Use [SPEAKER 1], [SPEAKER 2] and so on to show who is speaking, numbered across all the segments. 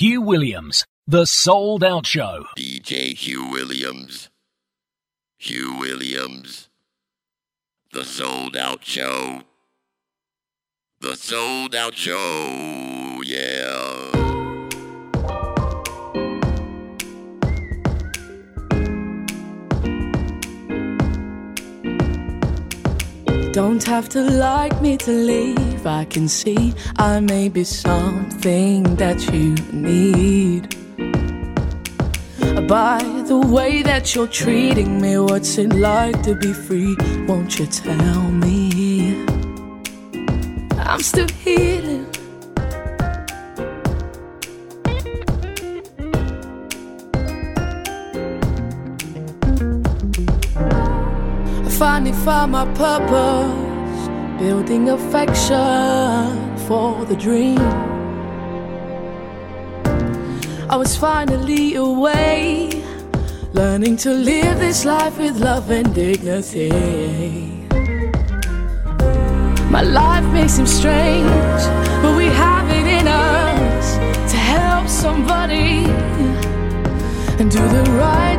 [SPEAKER 1] Hugh Williams, The Souled Out Show.
[SPEAKER 2] DJ Hugh Williams. Hugh Williams. The Souled Out Show. The Souled Out Show. Yeah.
[SPEAKER 3] Don't have to like me to leave. I can see I may be something that you need. By the way that you're treating me, what's it like to be free? Won't you tell me? I'm still healing. I finally found my purpose, building affection for the dream. I was finally away, learning to live this life with love and dignity. My life may seem strange, but we have it in us to help somebody and do the right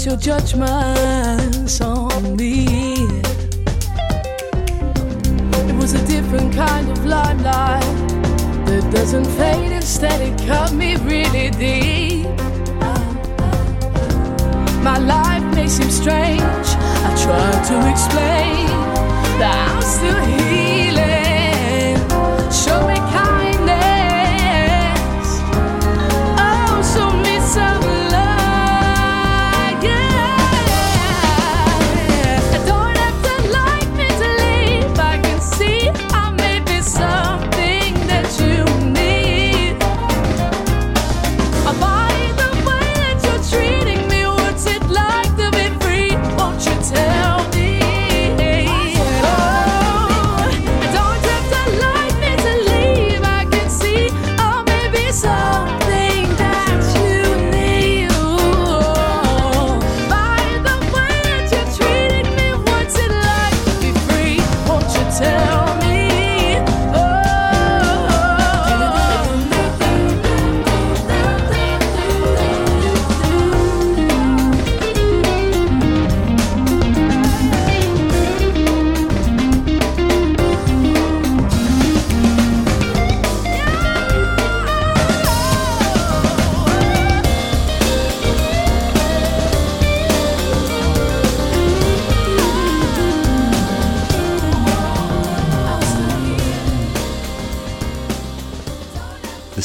[SPEAKER 3] your judgments on me. It was a different kind of limelight that doesn't fade, instead, it cut me really deep. My life may seem strange, I try to explain that I'm still healing.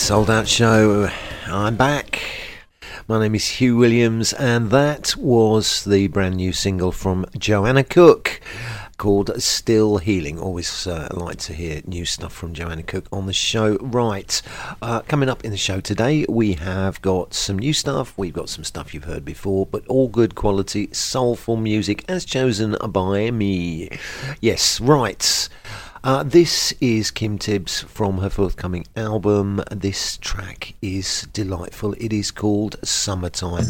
[SPEAKER 4] Souled Out Show. I'm back. My name is Hugh Williams, and that was the brand new single from Joanna Cooke called Still Healing. Always uh, like to hear new stuff from Joanna Cooke on the show. Right, uh, coming up in the show today, we have got some new stuff. We've got some stuff you've heard before, but all good quality, soulful music as chosen by me. Yes, right. Uh, this is Kim Tibbs from her forthcoming album. This track is delightful. It is called Summertime.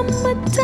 [SPEAKER 5] सम्मत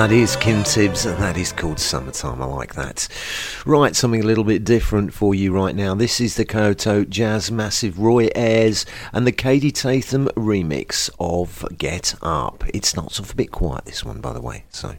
[SPEAKER 4] That is Kim Tibbs, and that is called Summertime. I like that. Right, something a little bit different for you right now. This is the Kyoto Jazz Massive Roy Ayers and the Kaidi Tatham remix of Get Up. It starts off a bit quiet, this one, by the way, so.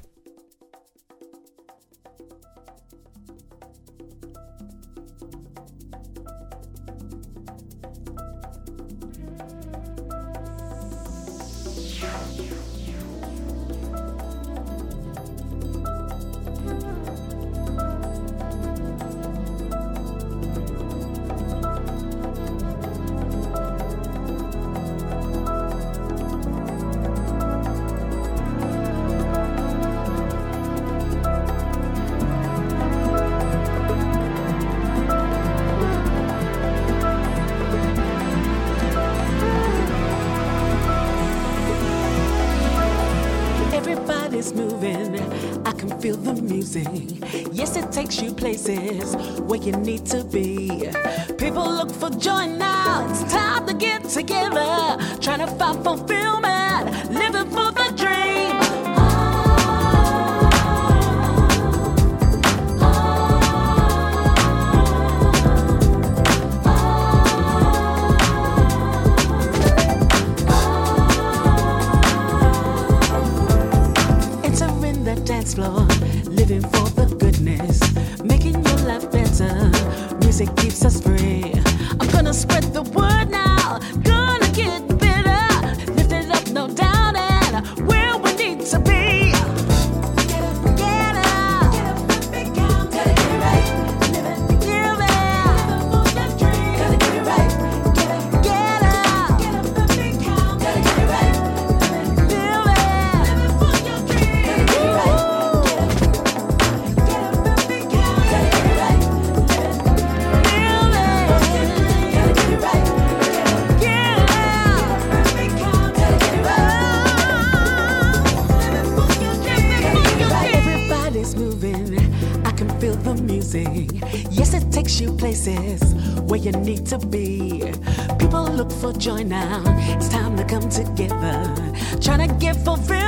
[SPEAKER 6] to be. People look for joy now. It's time to come together. Trying to get for free.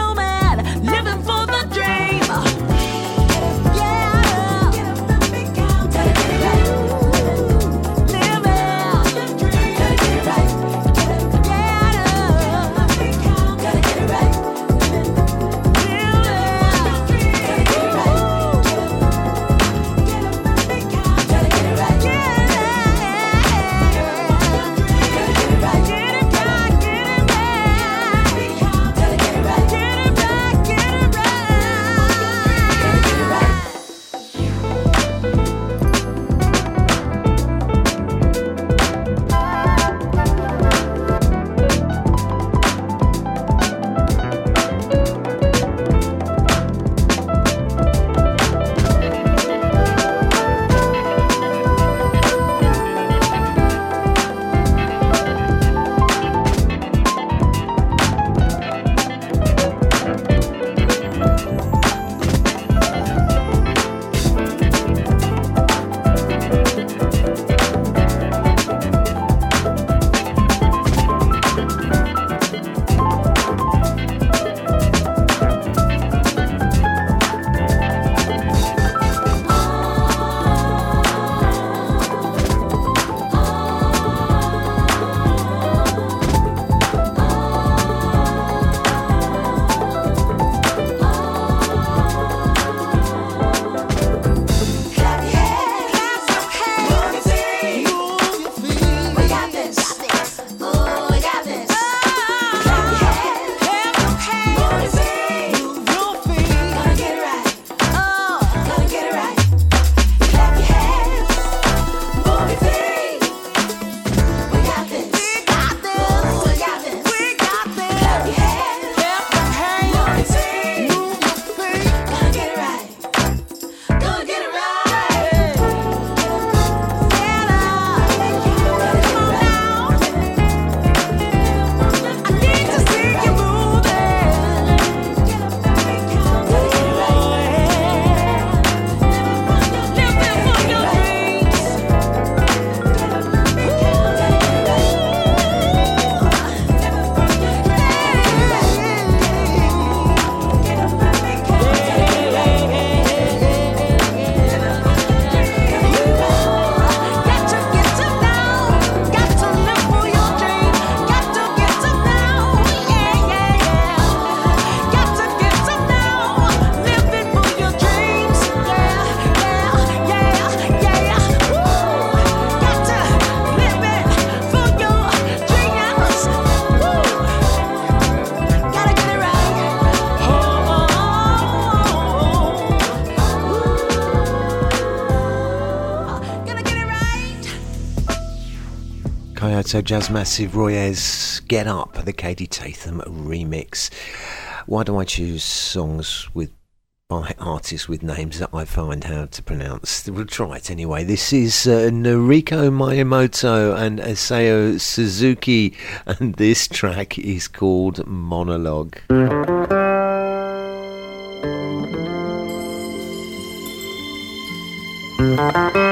[SPEAKER 4] So, Jazz Massive Roy Ayers Get Up, the Kaidi Tatham remix. Why do I choose songs with by artists with names that I find hard to pronounce? We'll try it anyway. This is uh, Noriko Miyamoto and Asao Suzuki, and this track is called Monologue.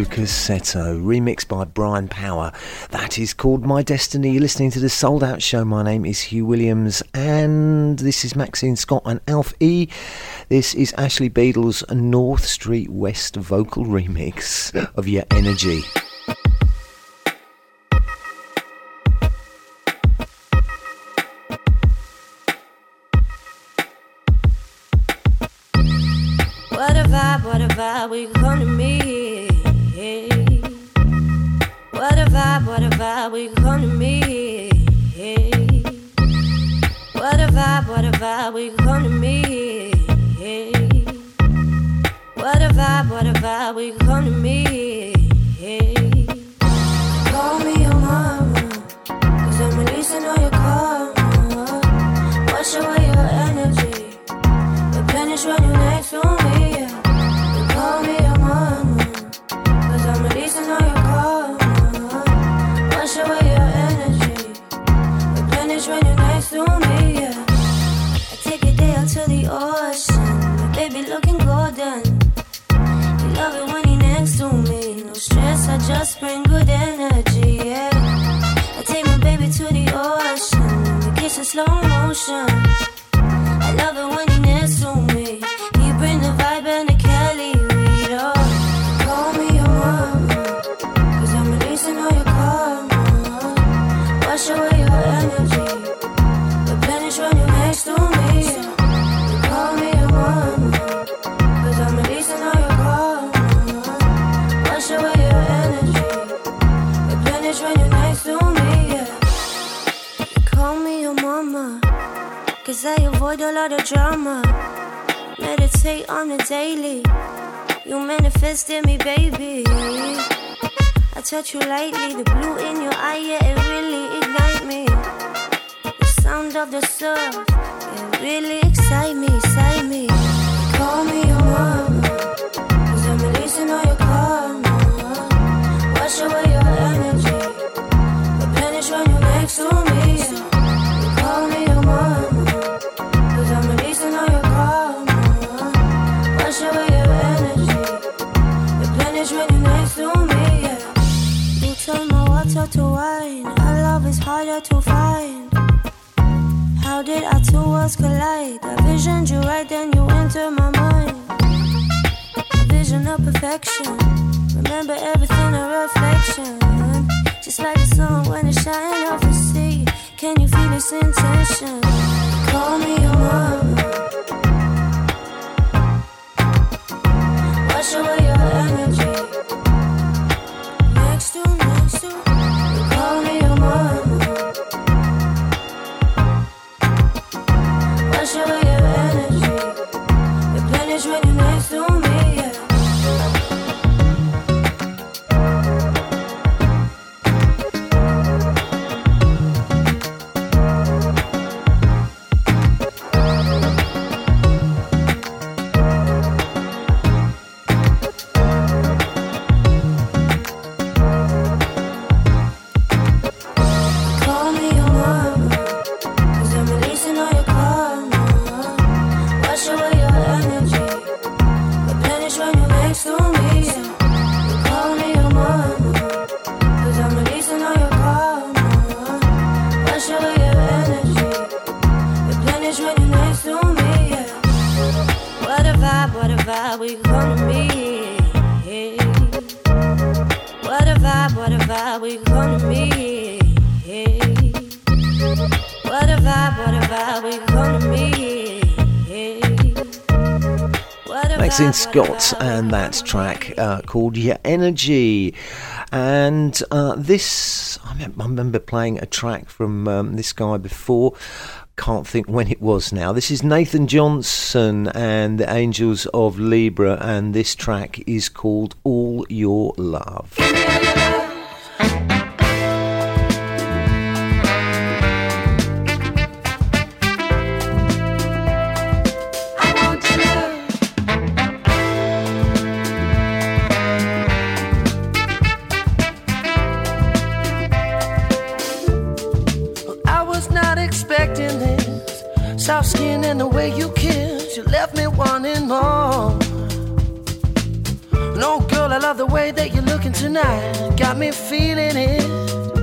[SPEAKER 4] new from remixed by Brian Power. That is called My Destiny. You're listening to the Souled Out Show. My name is Hugh Williams, and this is Maxine Scott and Alf E. This is Ashley Beedle's North Street West vocal remix of Your Energy.
[SPEAKER 7] You manifest in me, baby. I touch you lightly. The blue in your eye, yeah, it really ignite me. The sound of the surf, it really excite me, excite me. Call me your mama. Cause I'm releasing all your karma. Wash away your energy. Replenish when you're next to me. To wine. Our love is harder to find. How did our two worlds collide? I visioned you right, then you enter my mind. A vision of perfection. Remember everything a reflection. Just like the sun when it shines off the sea. Can you feel its intention? Call me your mama. Wash away
[SPEAKER 4] Scott and that track uh, called Your Energy. And uh, this, I, remember playing a track from um, this guy before. Can't think when it was now. This is Nathan Johnston and the Angels of Libra, and this track is called All Your Love.
[SPEAKER 8] the way that you're looking tonight got me feeling it.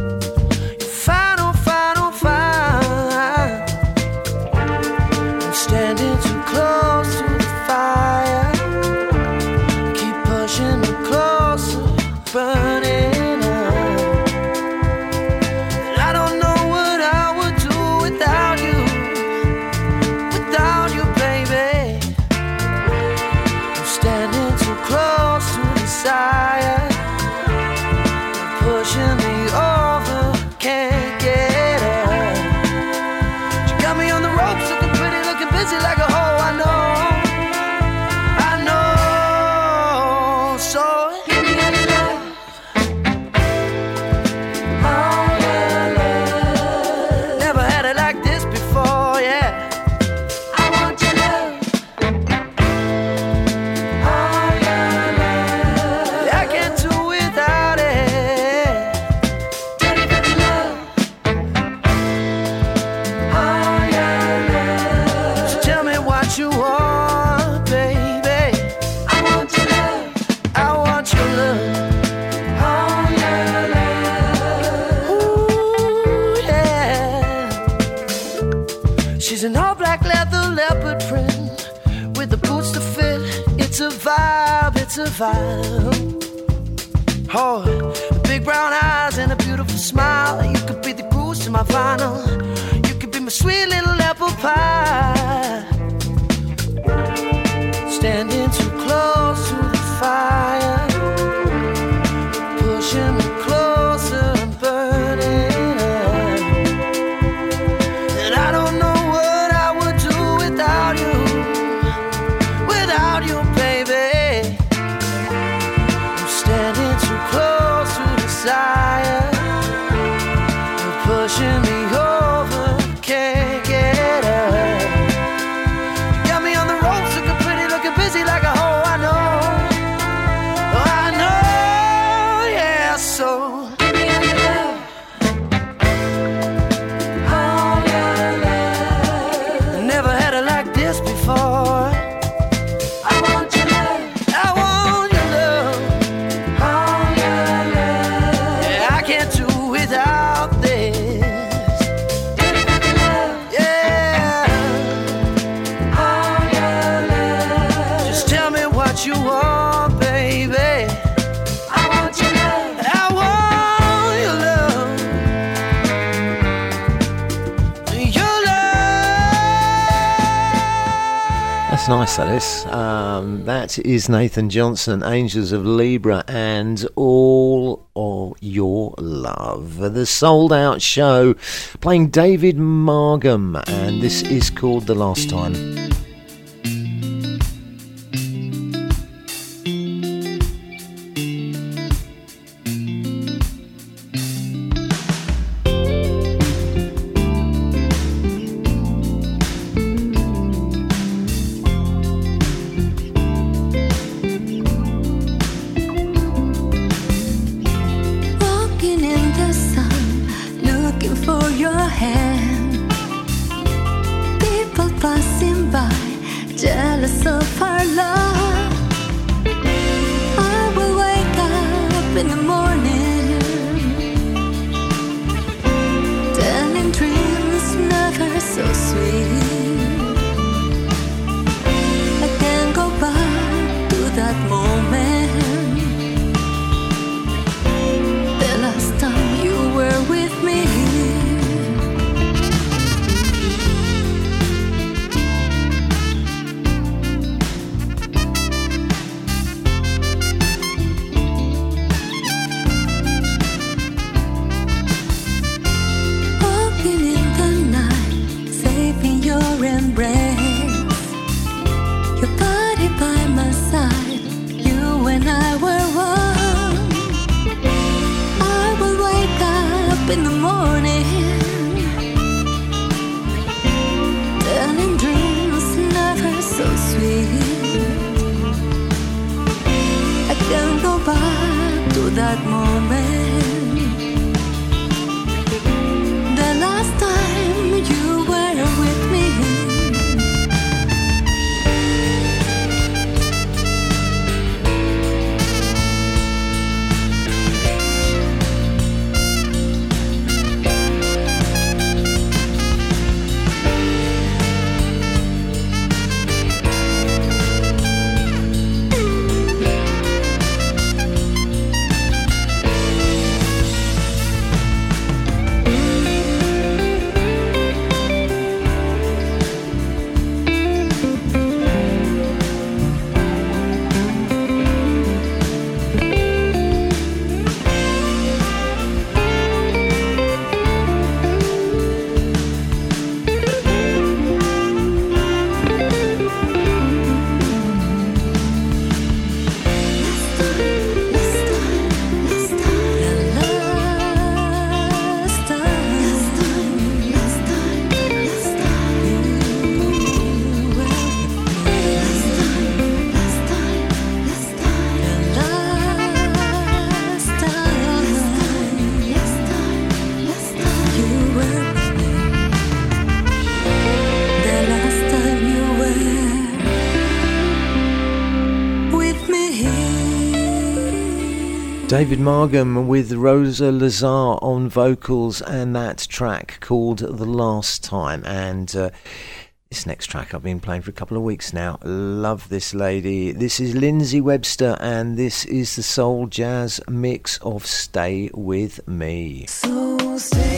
[SPEAKER 9] Is Nathan Johnston, Angels of Libra, and all of your love. The Souled Out Show playing David Margam, and this is called The Last Time.
[SPEAKER 4] David Margam with Rosa Lazar on vocals and that track called The Last Time. And uh, this next track I've been playing for a couple of weeks now. Love this lady. This is Lindsey Webster and this is the soul jazz mix of Stay With Me.
[SPEAKER 9] So stay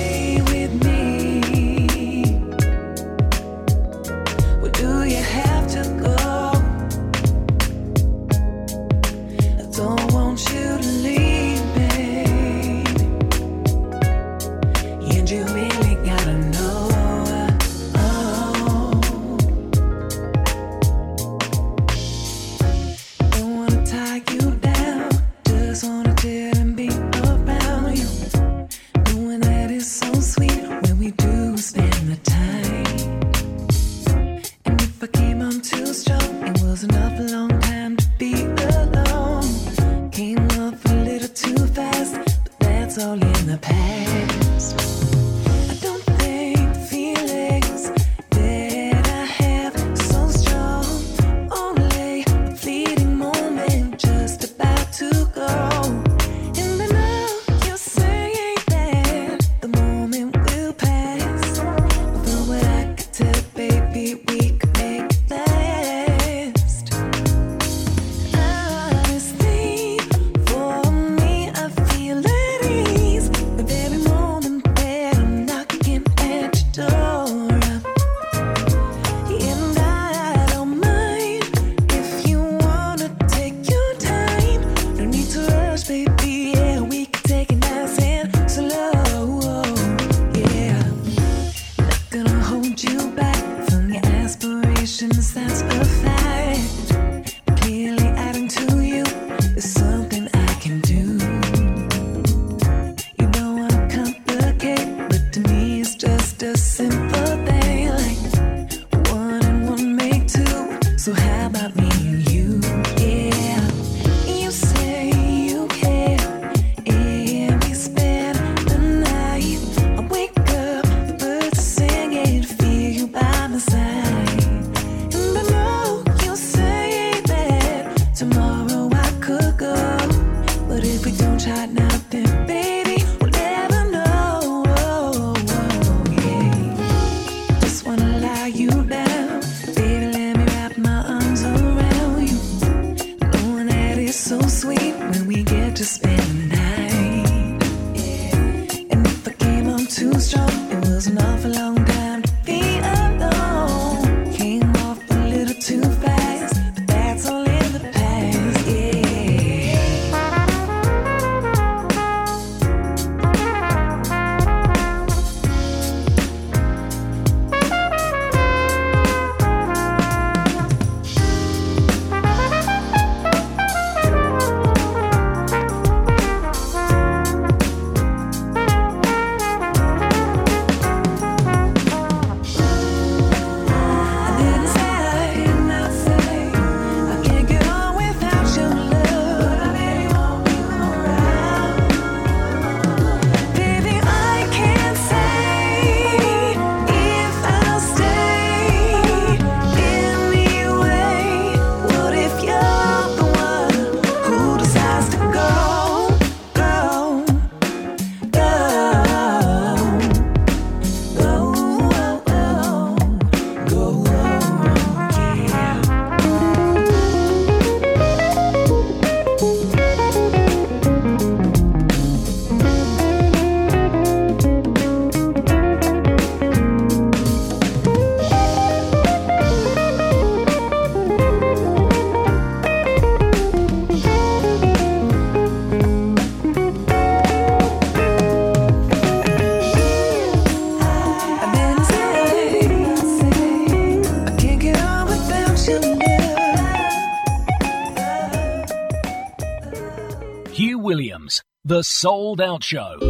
[SPEAKER 9] The
[SPEAKER 1] Souled Out Show.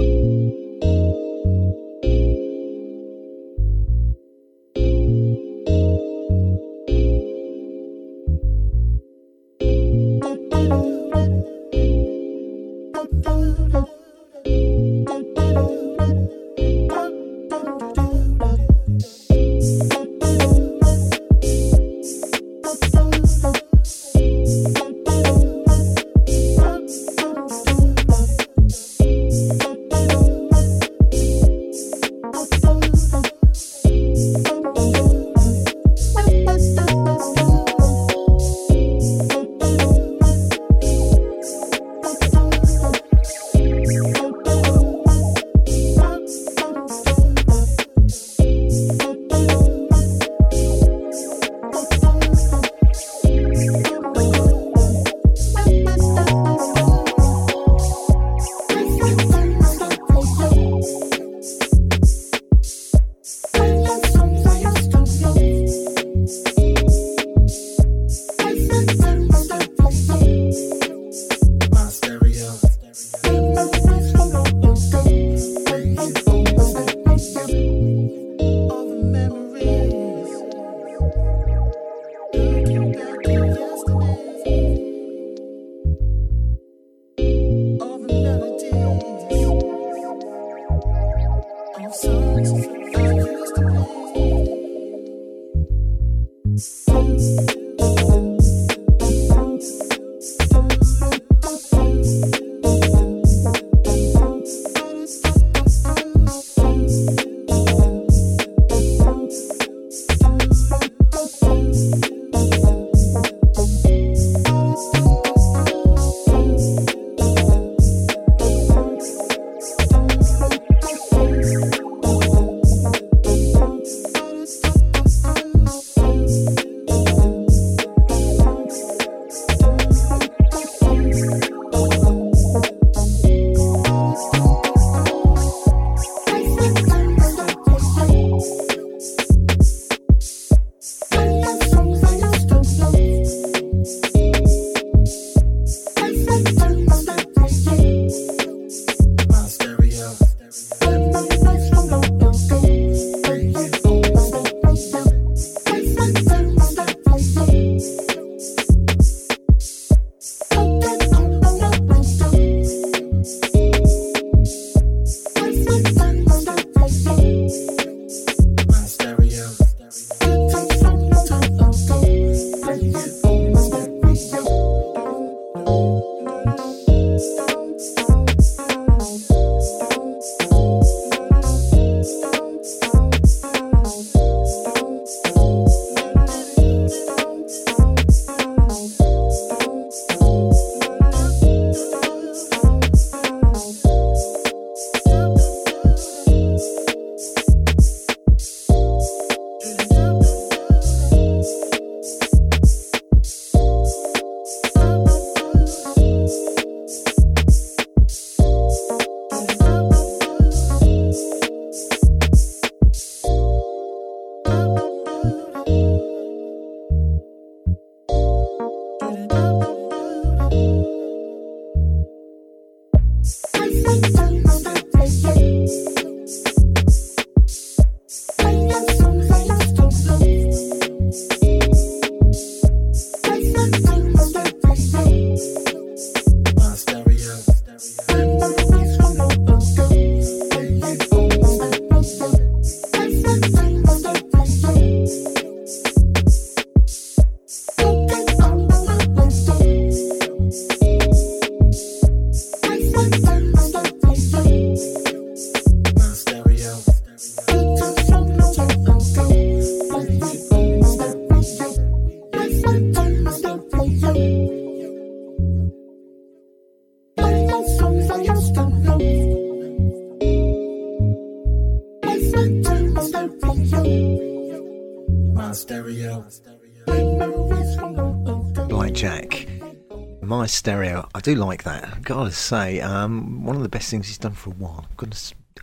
[SPEAKER 4] Stereo. I do like that. Gotta say, um, one of the best things he's done for a while. I'm gonna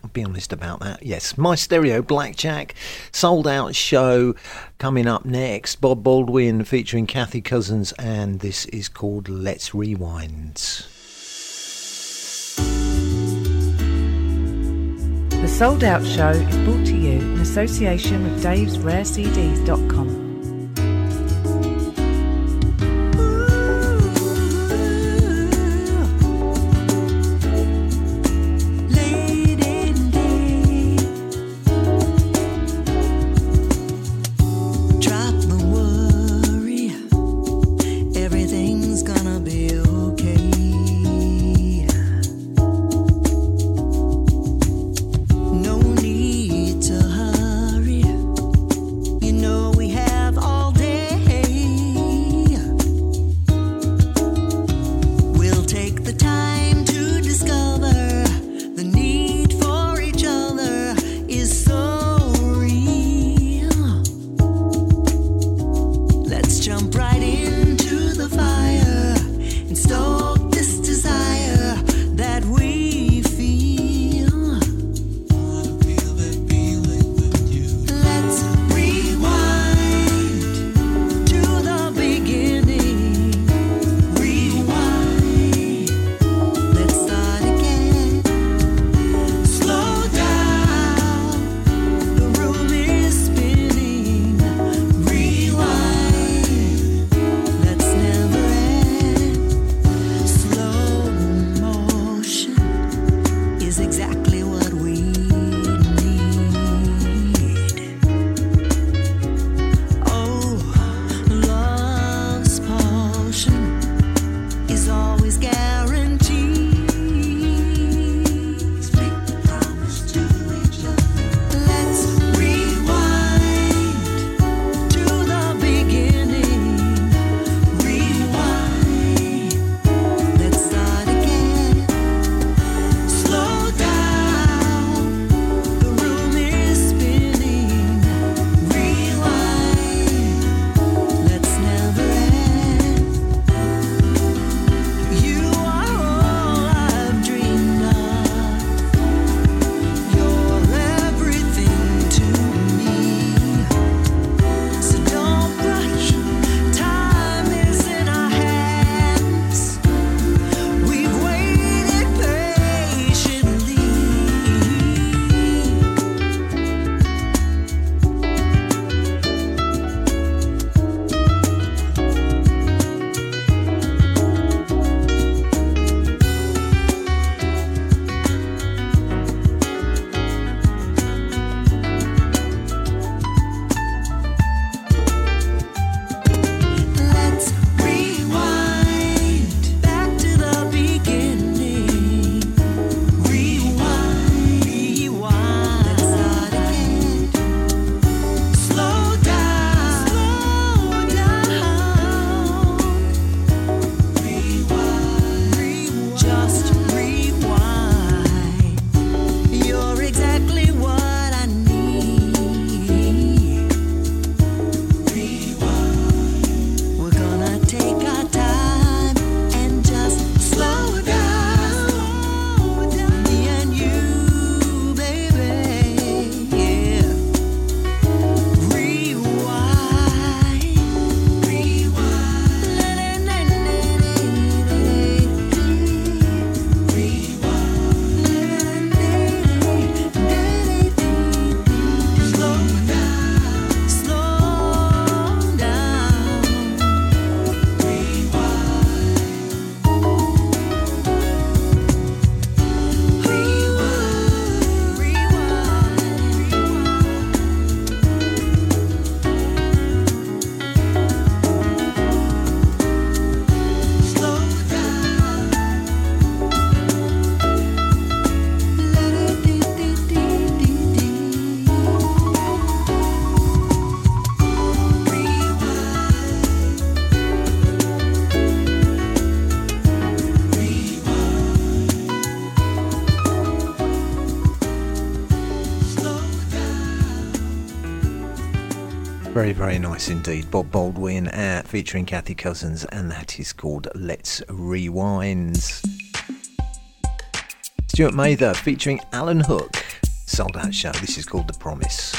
[SPEAKER 4] I'll be honest about that. Yes, my stereo, Blackjack, Souled Out Show coming up next. Bob Baldwin featuring Kathy Kosins, and this is called Let's Rewind.
[SPEAKER 10] The Souled Out Show is brought to you in association with davesrarecds.com.
[SPEAKER 11] Late
[SPEAKER 12] Very, nice indeed. Bob Baldwin uh, featuring Kathy Kosins, and that is called Let's Rewind. Stuart Mather featuring Alan Hook. Souled Out Show. This is called The Promise.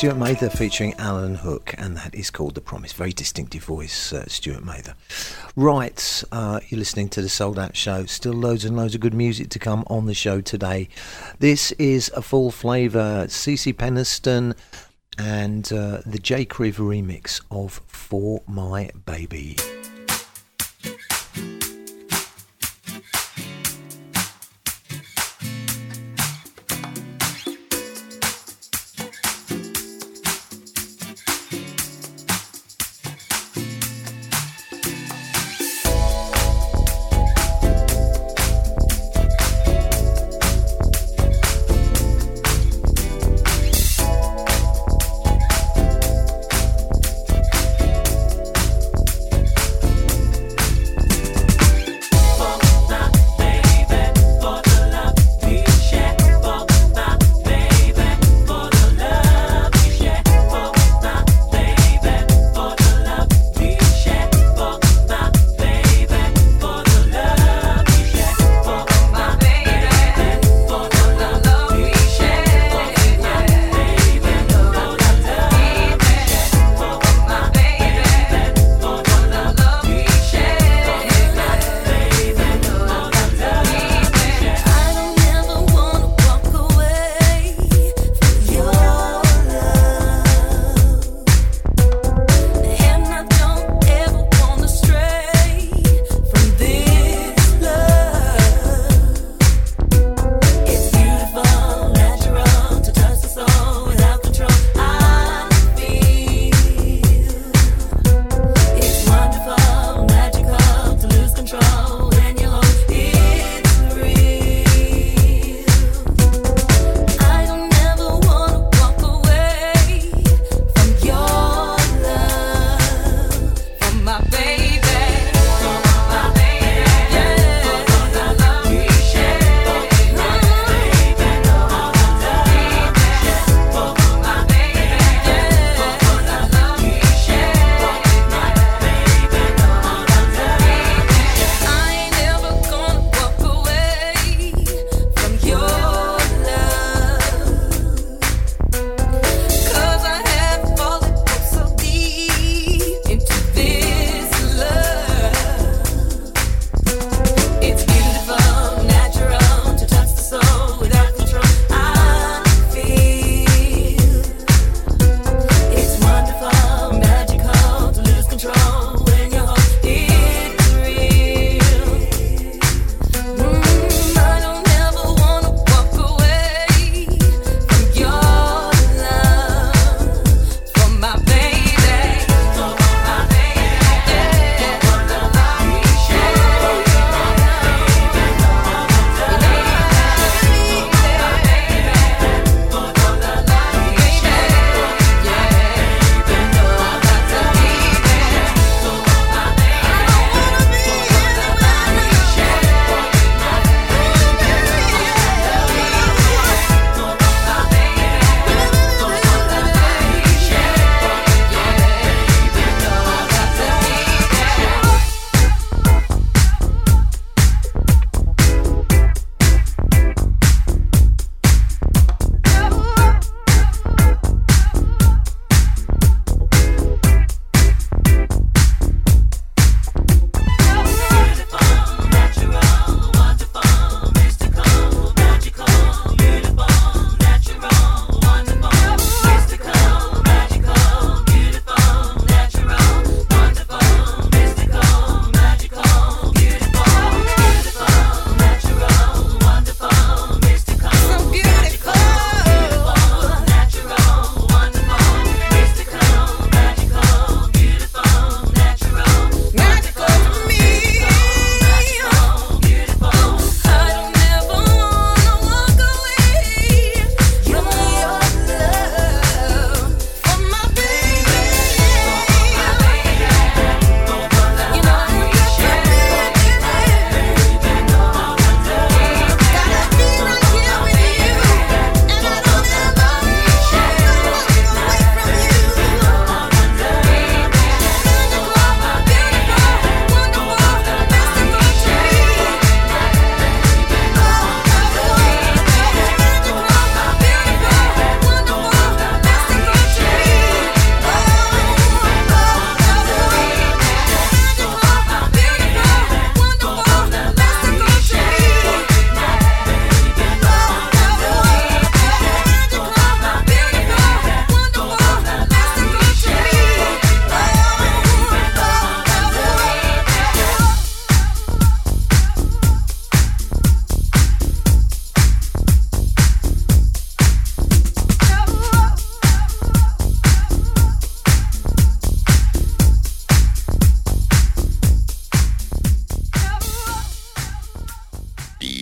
[SPEAKER 12] Stuart Mather featuring Alan Hook, and that is called The Promise. Very distinctive voice, uh, Stuart Mather. Right, uh, you're listening to the Souled Out Show. Still loads and loads of good music to come on the show today. This is a full flavour. CeCe Peniston
[SPEAKER 4] and uh, the Jkriv remix of For My Baby.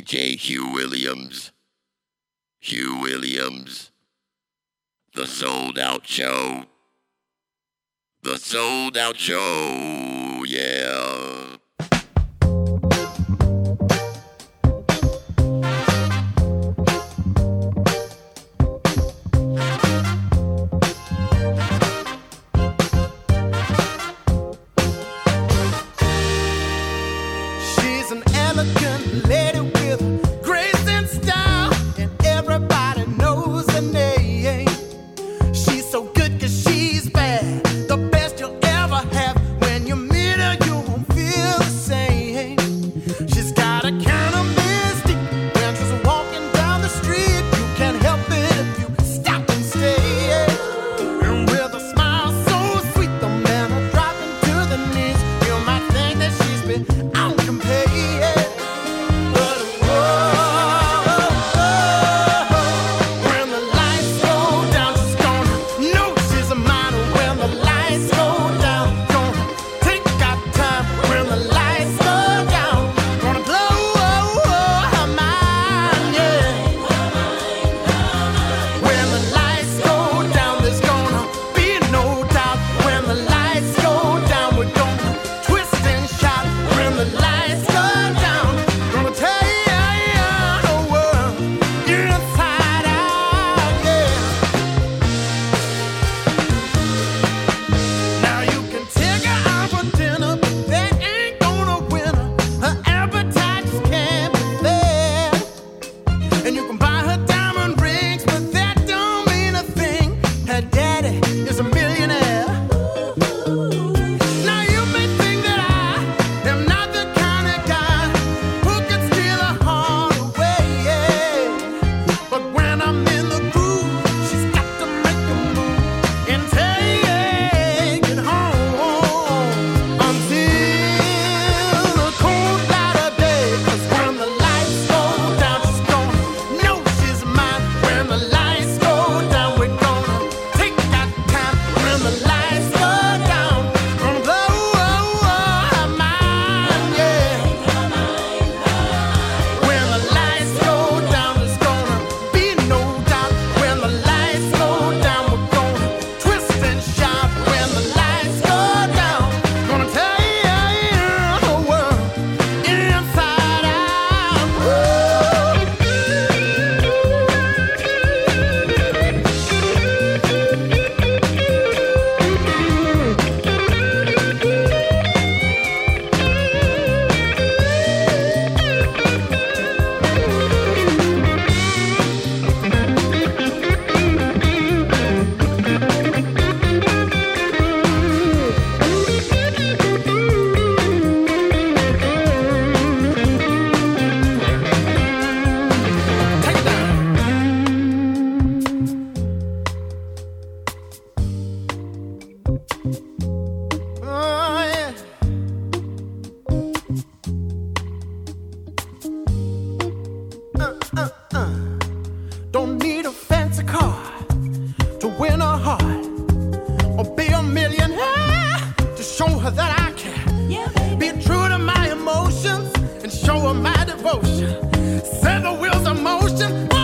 [SPEAKER 13] J. Hugh Williams. Hugh Williams. The Souled Out Show. The Souled Out Show, yeah.
[SPEAKER 8] my devotion. Set the wheels of motion.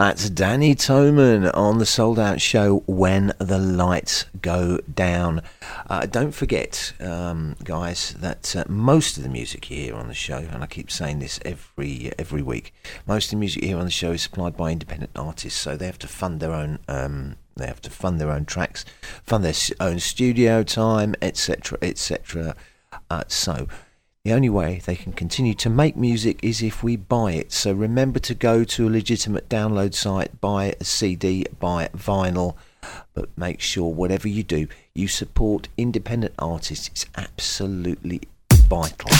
[SPEAKER 14] That's Danny Toeman on the Souled Out Show When the Lights Go Down. Uh, don't forget, um, guys, that uh, most of the music hear on the show, and I keep saying this every every week, most of the music hear on the show is supplied by independent artists, so they have to fund their own. Um, they have to fund their own tracks, fund their own studio time, etc., etc. Uh, so the only way they can continue to make music is if we buy it. So remember to go to a legitimate download site, buy a CD, buy vinyl, but make sure whatever you do, you support independent artists. It's absolutely vital.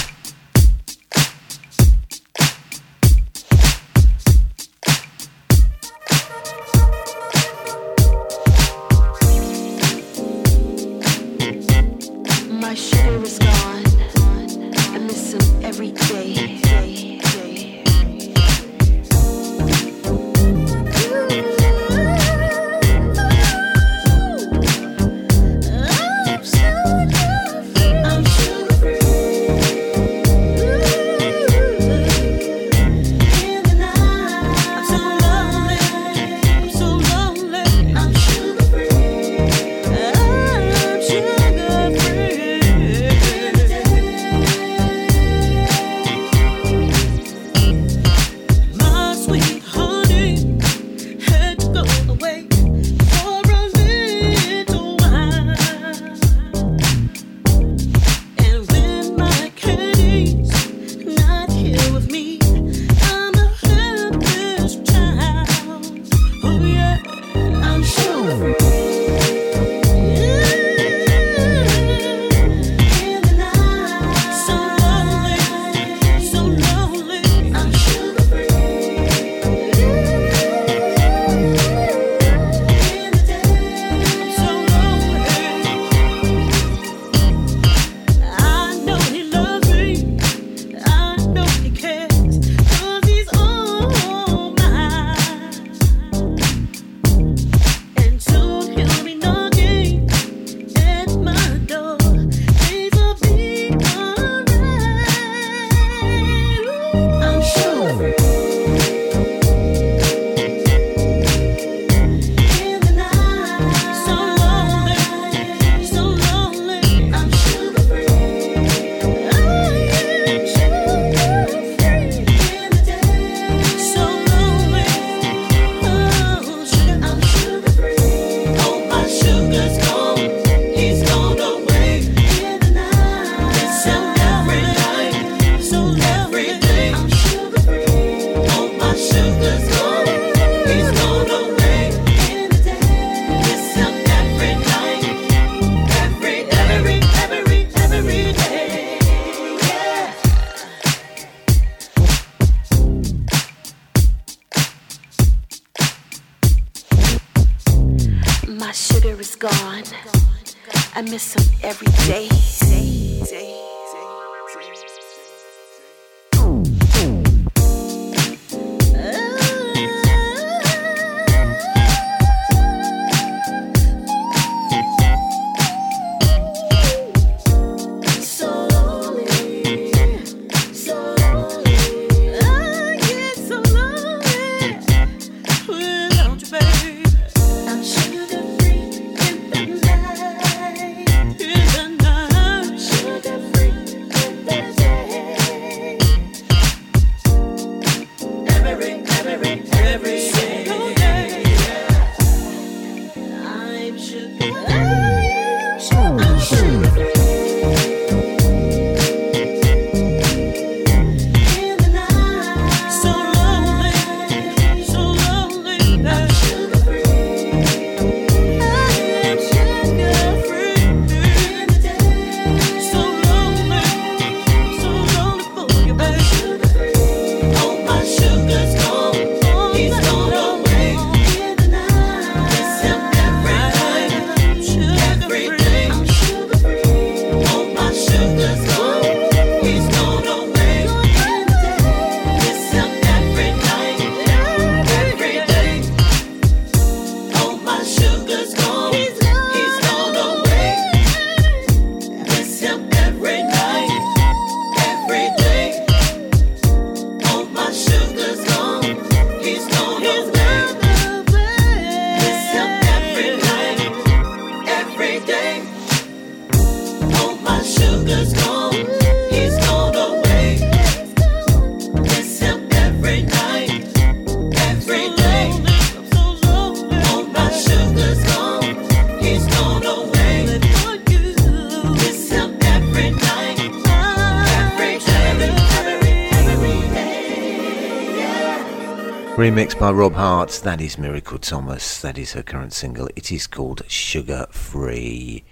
[SPEAKER 15] by Rob Hardt. That is Miracle Thomas. That is her current single. It is called Sugar Free.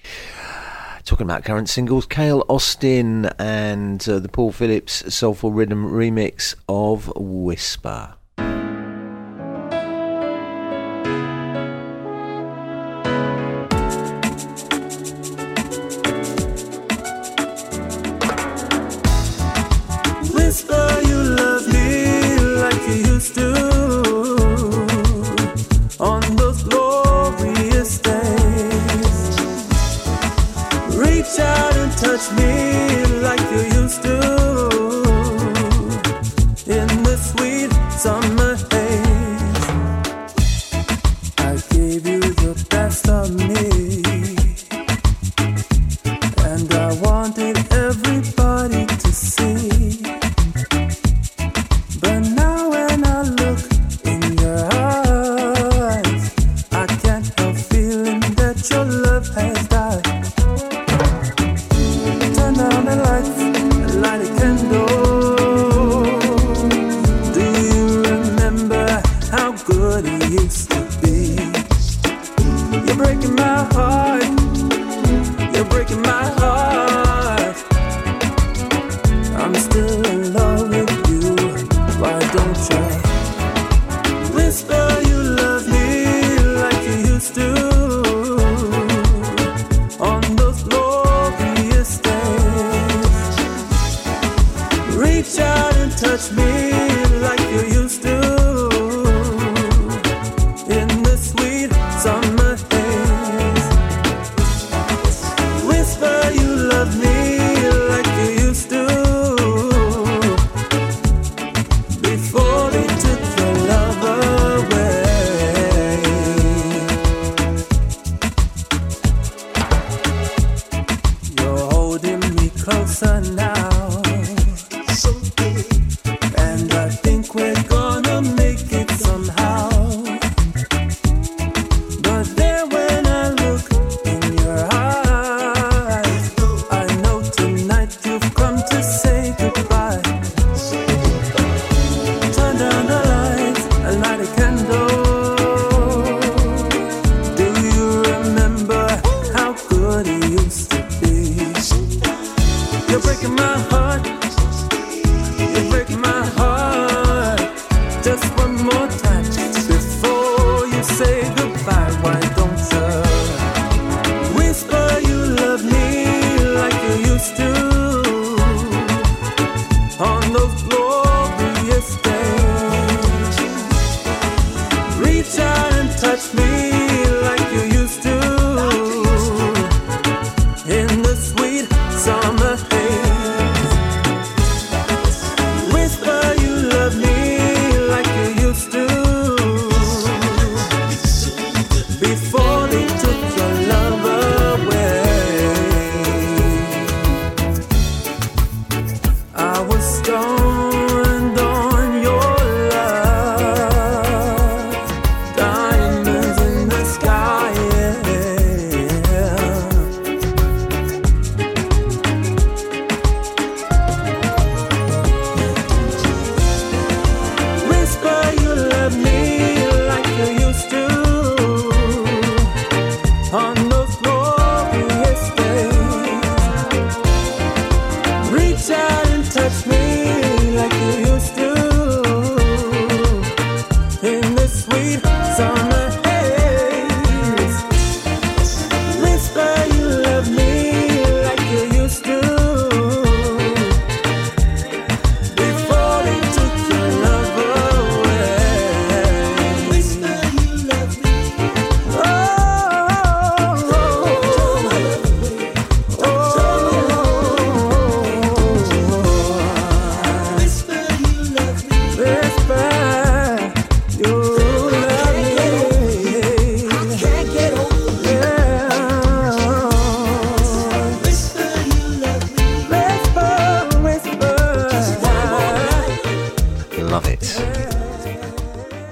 [SPEAKER 15] Talking about current singles, Cale Austin and uh, the Paul Phillips Soulful Rhythm remix of Whisper.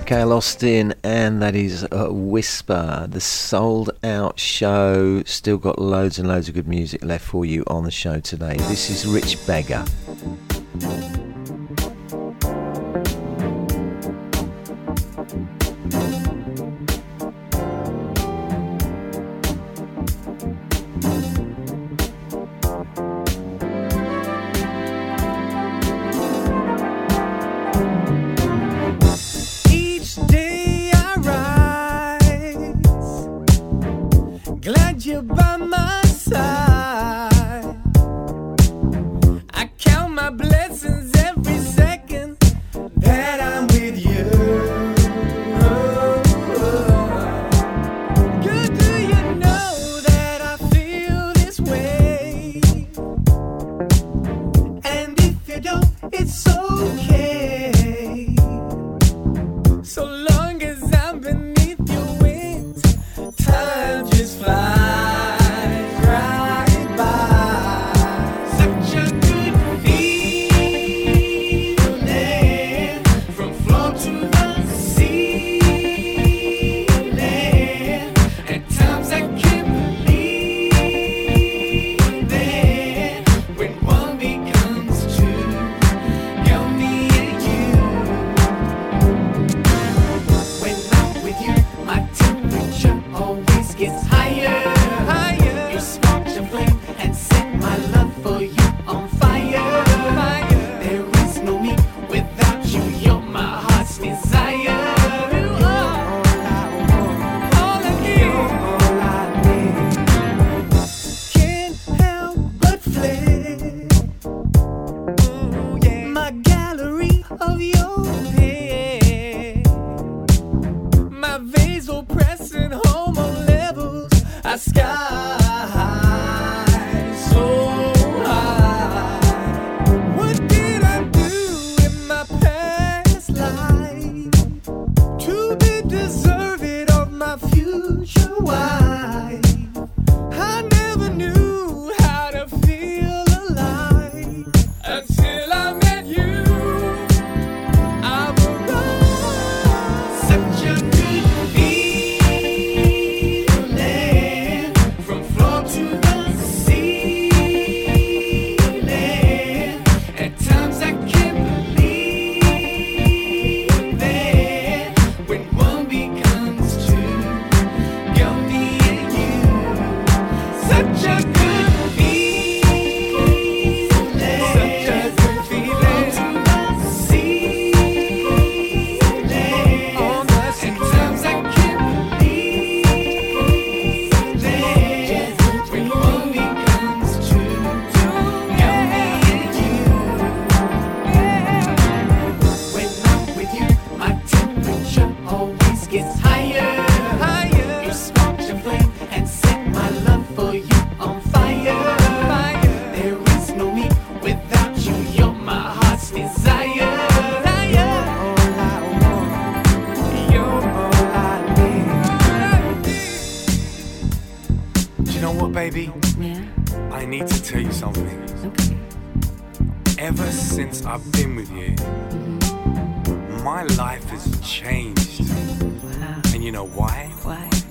[SPEAKER 15] Cale Austin, and that is a Whisper, the souled out show. Still got loads and loads of good music left for you on the show today. This is Rich Beggar.
[SPEAKER 16] Has changed. And you know why?
[SPEAKER 12] Why?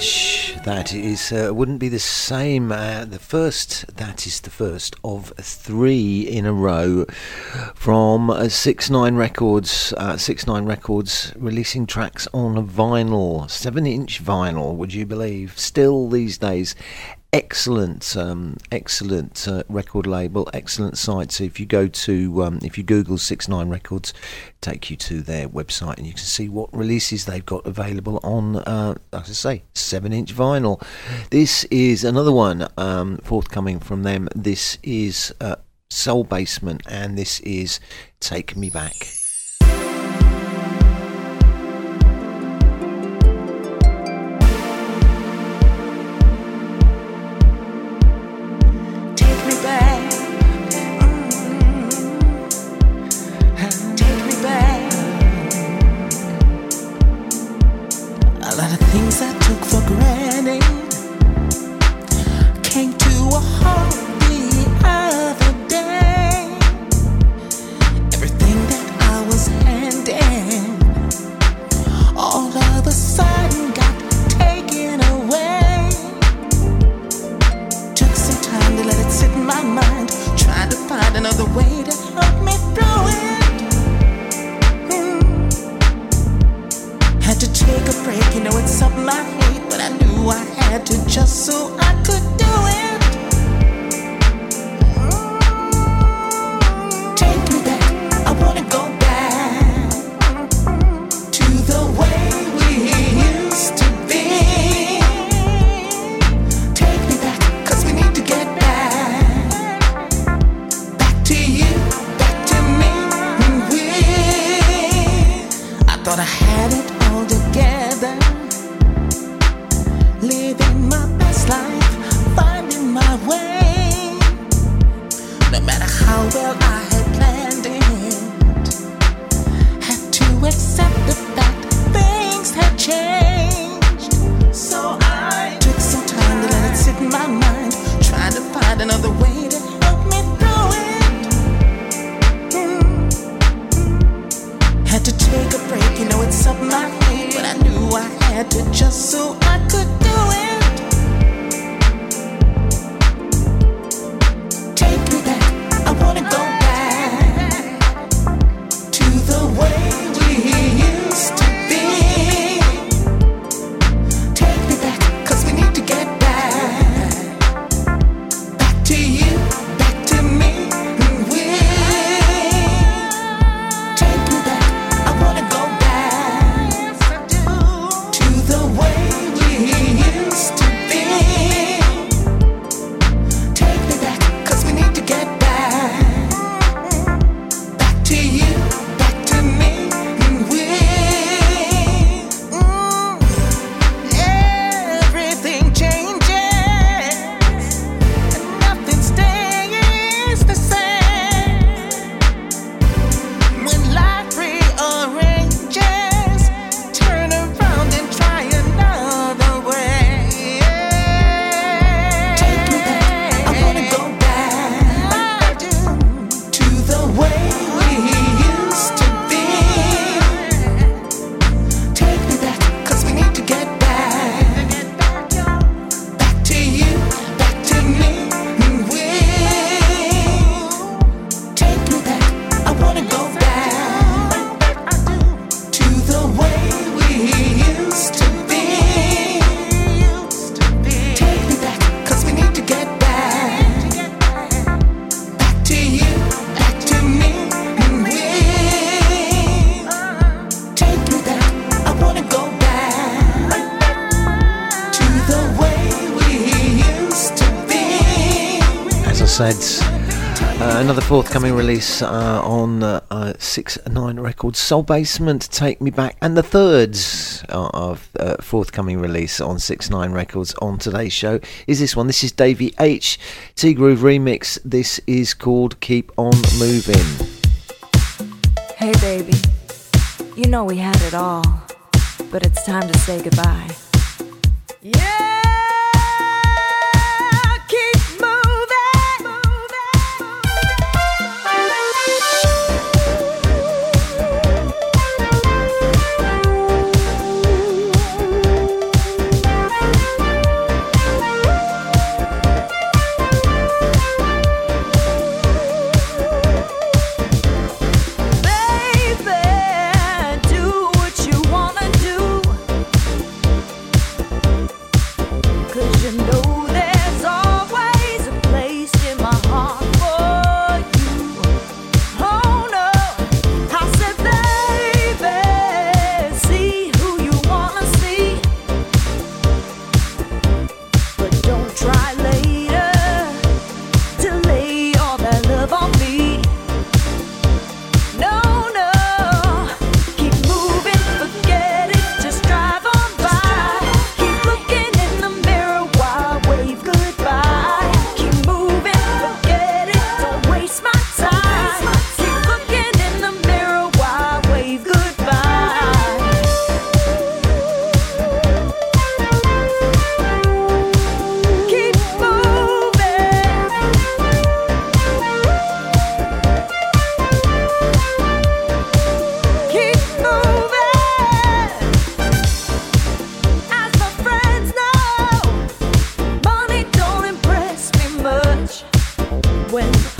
[SPEAKER 17] Savage. That
[SPEAKER 6] is uh, wouldn't be the same. Uh, the first that is the first of three in a row from uh, Six Nine Records. Uh, Six Nine Records releasing tracks on vinyl, seven inch vinyl. Would you believe? Still these days, excellent, um, excellent uh, record label, excellent site. So if you go to, um, if you Google Six Nine Records, take you to their website and you can see what releases they've got available on, uh, I say, seven inch vinyl. This is another one um, forthcoming from them. This is uh, Soul Basement, and this is Take Me Back. Records uh, on uh, Six Nine Records, Soul Basement, Take Me Back, and the thirds uh, of uh, forthcoming release on Six Nine Records on today's show is this one. This is Davey H. T Groove remix. This is called Keep On Moving.
[SPEAKER 11] Hey baby, you know we had it all, but it's time to say goodbye.
[SPEAKER 18] when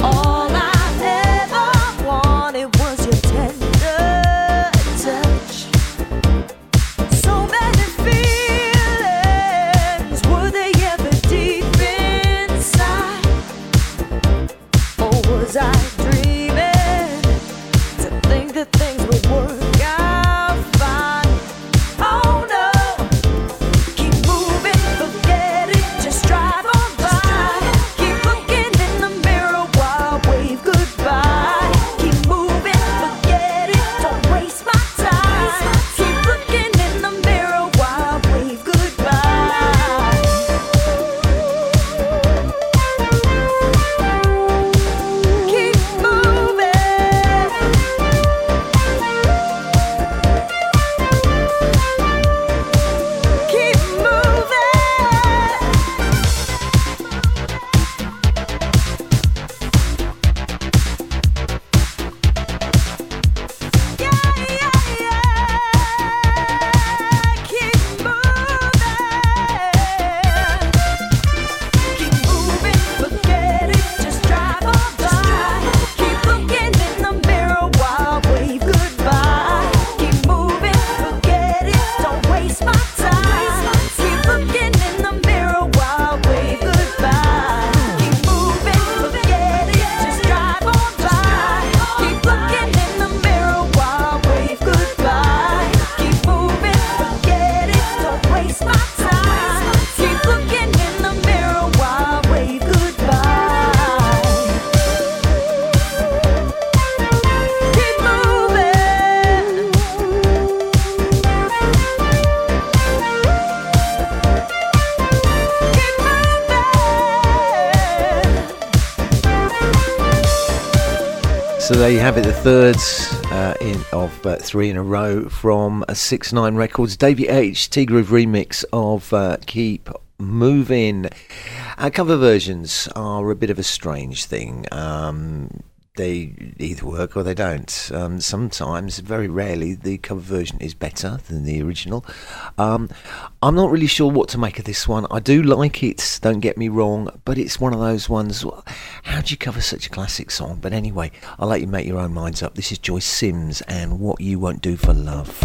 [SPEAKER 18] have it, the third uh, in, of uh, three in a row from uh, Six Nine Records, Davey H. T Groove remix of uh, "Keep Moving." Our cover versions are a bit of a strange thing. Um, they either work or they don't. Um, sometimes, very rarely, the cover version is better than the original. Um, I'm not really sure what to make of this one. I do like it, don't get me wrong, but it's one of those ones do you cover such a classic song? But anyway, I'll let you make your own minds up. This is Joyce Sims and What You Won't Do for Love.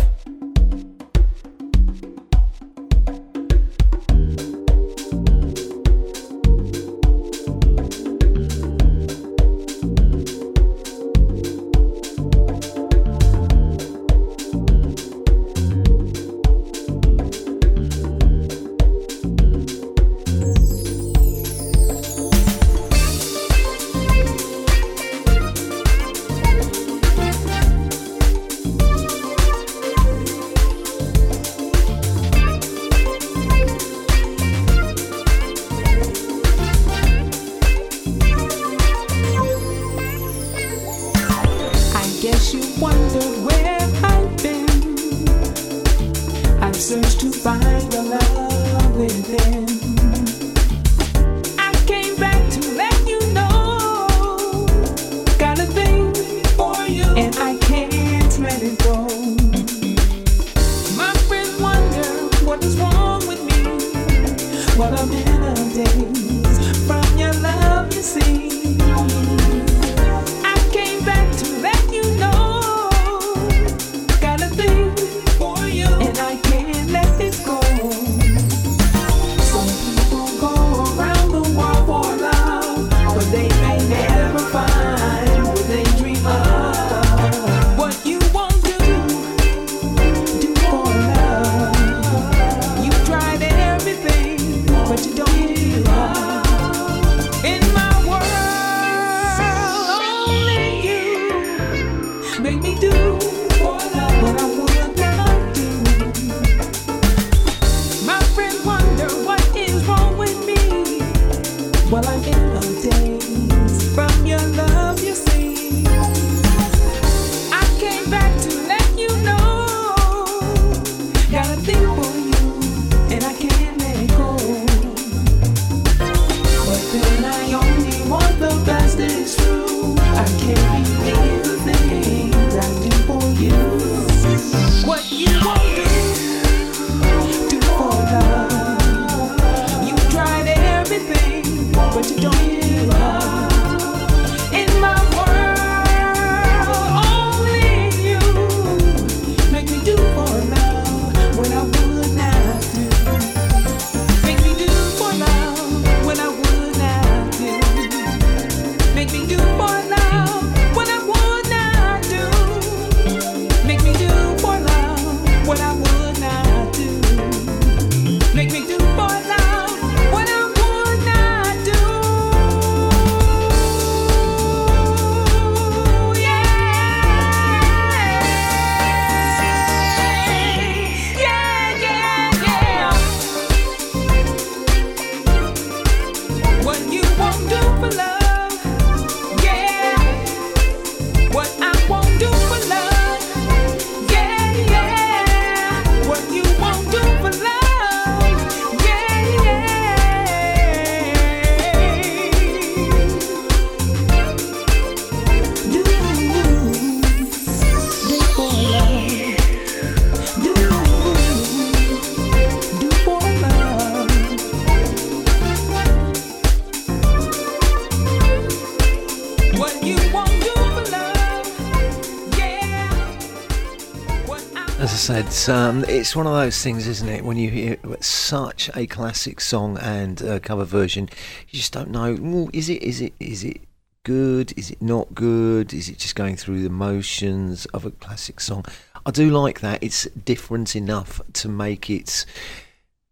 [SPEAKER 19] It's
[SPEAKER 4] um, it's one of those things, isn't it? When you hear such a classic song and cover version, you just don't know. Well, is it? Is it? Is it good? Is it not good? Is it just going through the motions of a classic song? I do like that. It's different enough to make it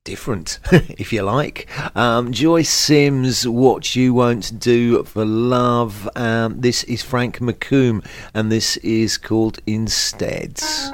[SPEAKER 4] different, if you like. Um, Joyce Sims, What You Won't Do for Love. Um, this is Frank McComb, and this is called
[SPEAKER 13] Insteads.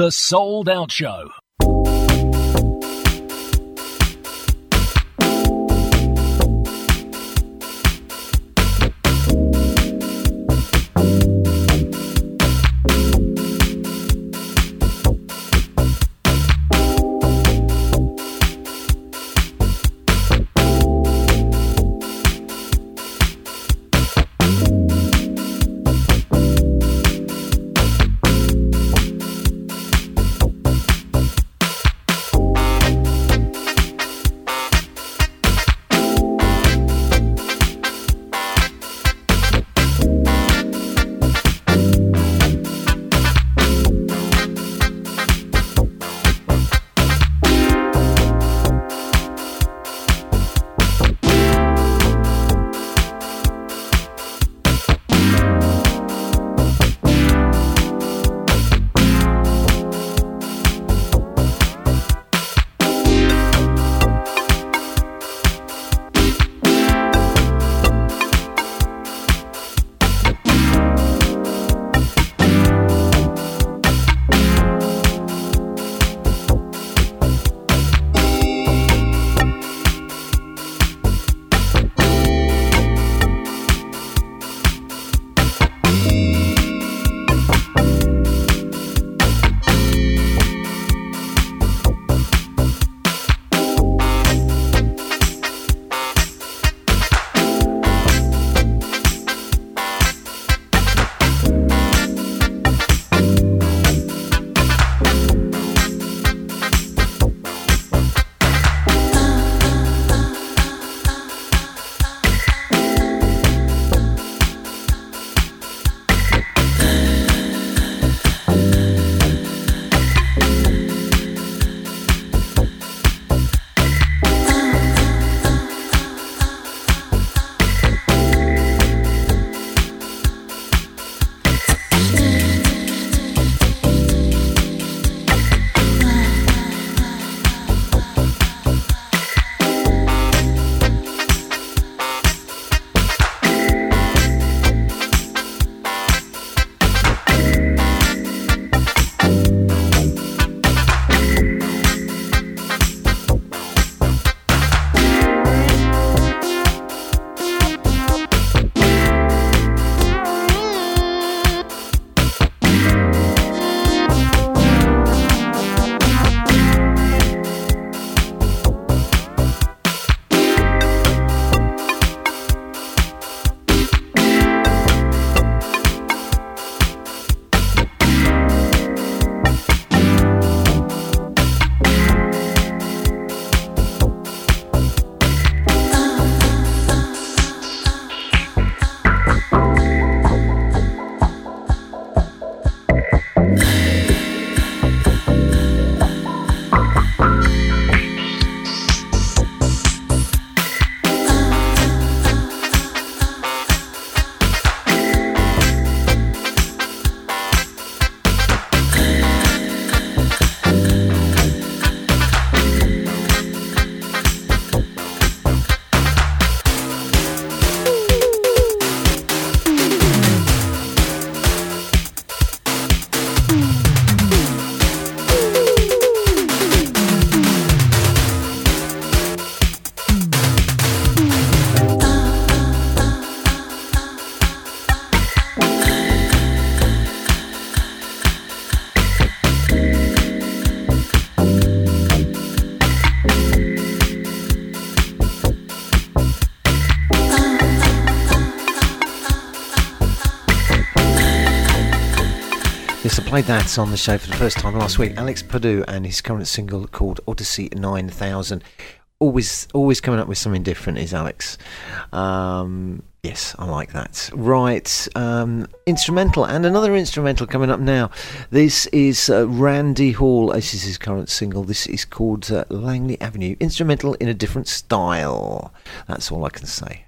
[SPEAKER 13] The
[SPEAKER 1] Souled Out Show.
[SPEAKER 4] Played that on the show for the first time last week. Alex Puddu and his current single called Odyssey 9000. Always, always coming up with something different is Alex. Um, yes, I like that. Right, um, instrumental and another instrumental coming up now. This is uh, Randy Hall. This is his current single. This is called uh, Langley Avenue. Instrumental in a different style. That's all I can say.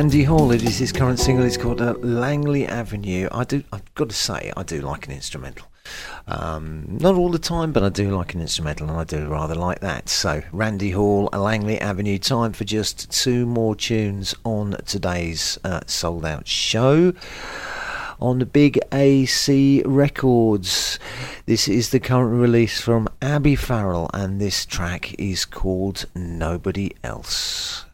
[SPEAKER 4] Randy Hall. It is his current single. It's called uh, Langley Avenue. I do. I've got to say, I do like an instrumental. Um, not all the time, but I do like an instrumental, and I do rather like that. So, Randy Hall, Langley Avenue. Time for just two more tunes on today's uh, souled out show on the Big AC Records. This is the current release from Abi Farrell, and this track is called Nobody Else.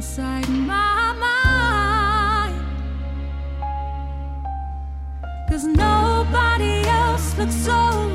[SPEAKER 20] Inside my mind. Cause nobody else looks over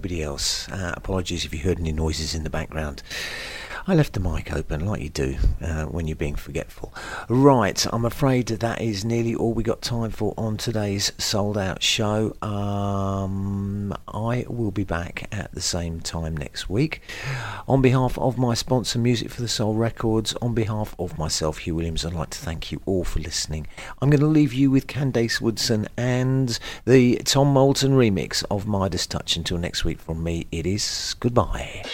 [SPEAKER 20] nobody else.
[SPEAKER 4] Uh, apologies if you heard any noises in the background. I left the mic open like you do uh, when you're being forgetful. Right, I'm afraid that is nearly all we got time for on today's souled out show. Um, I will be back at the same time next week. On behalf of my sponsor, Music for the Soul Records, on behalf of myself, Hugh Williams, I'd like to thank you all for listening. I'm going to leave you with Candace Woodson and the Tom Moulton remix of Midas Touch. Until next week, from me, it is goodbye.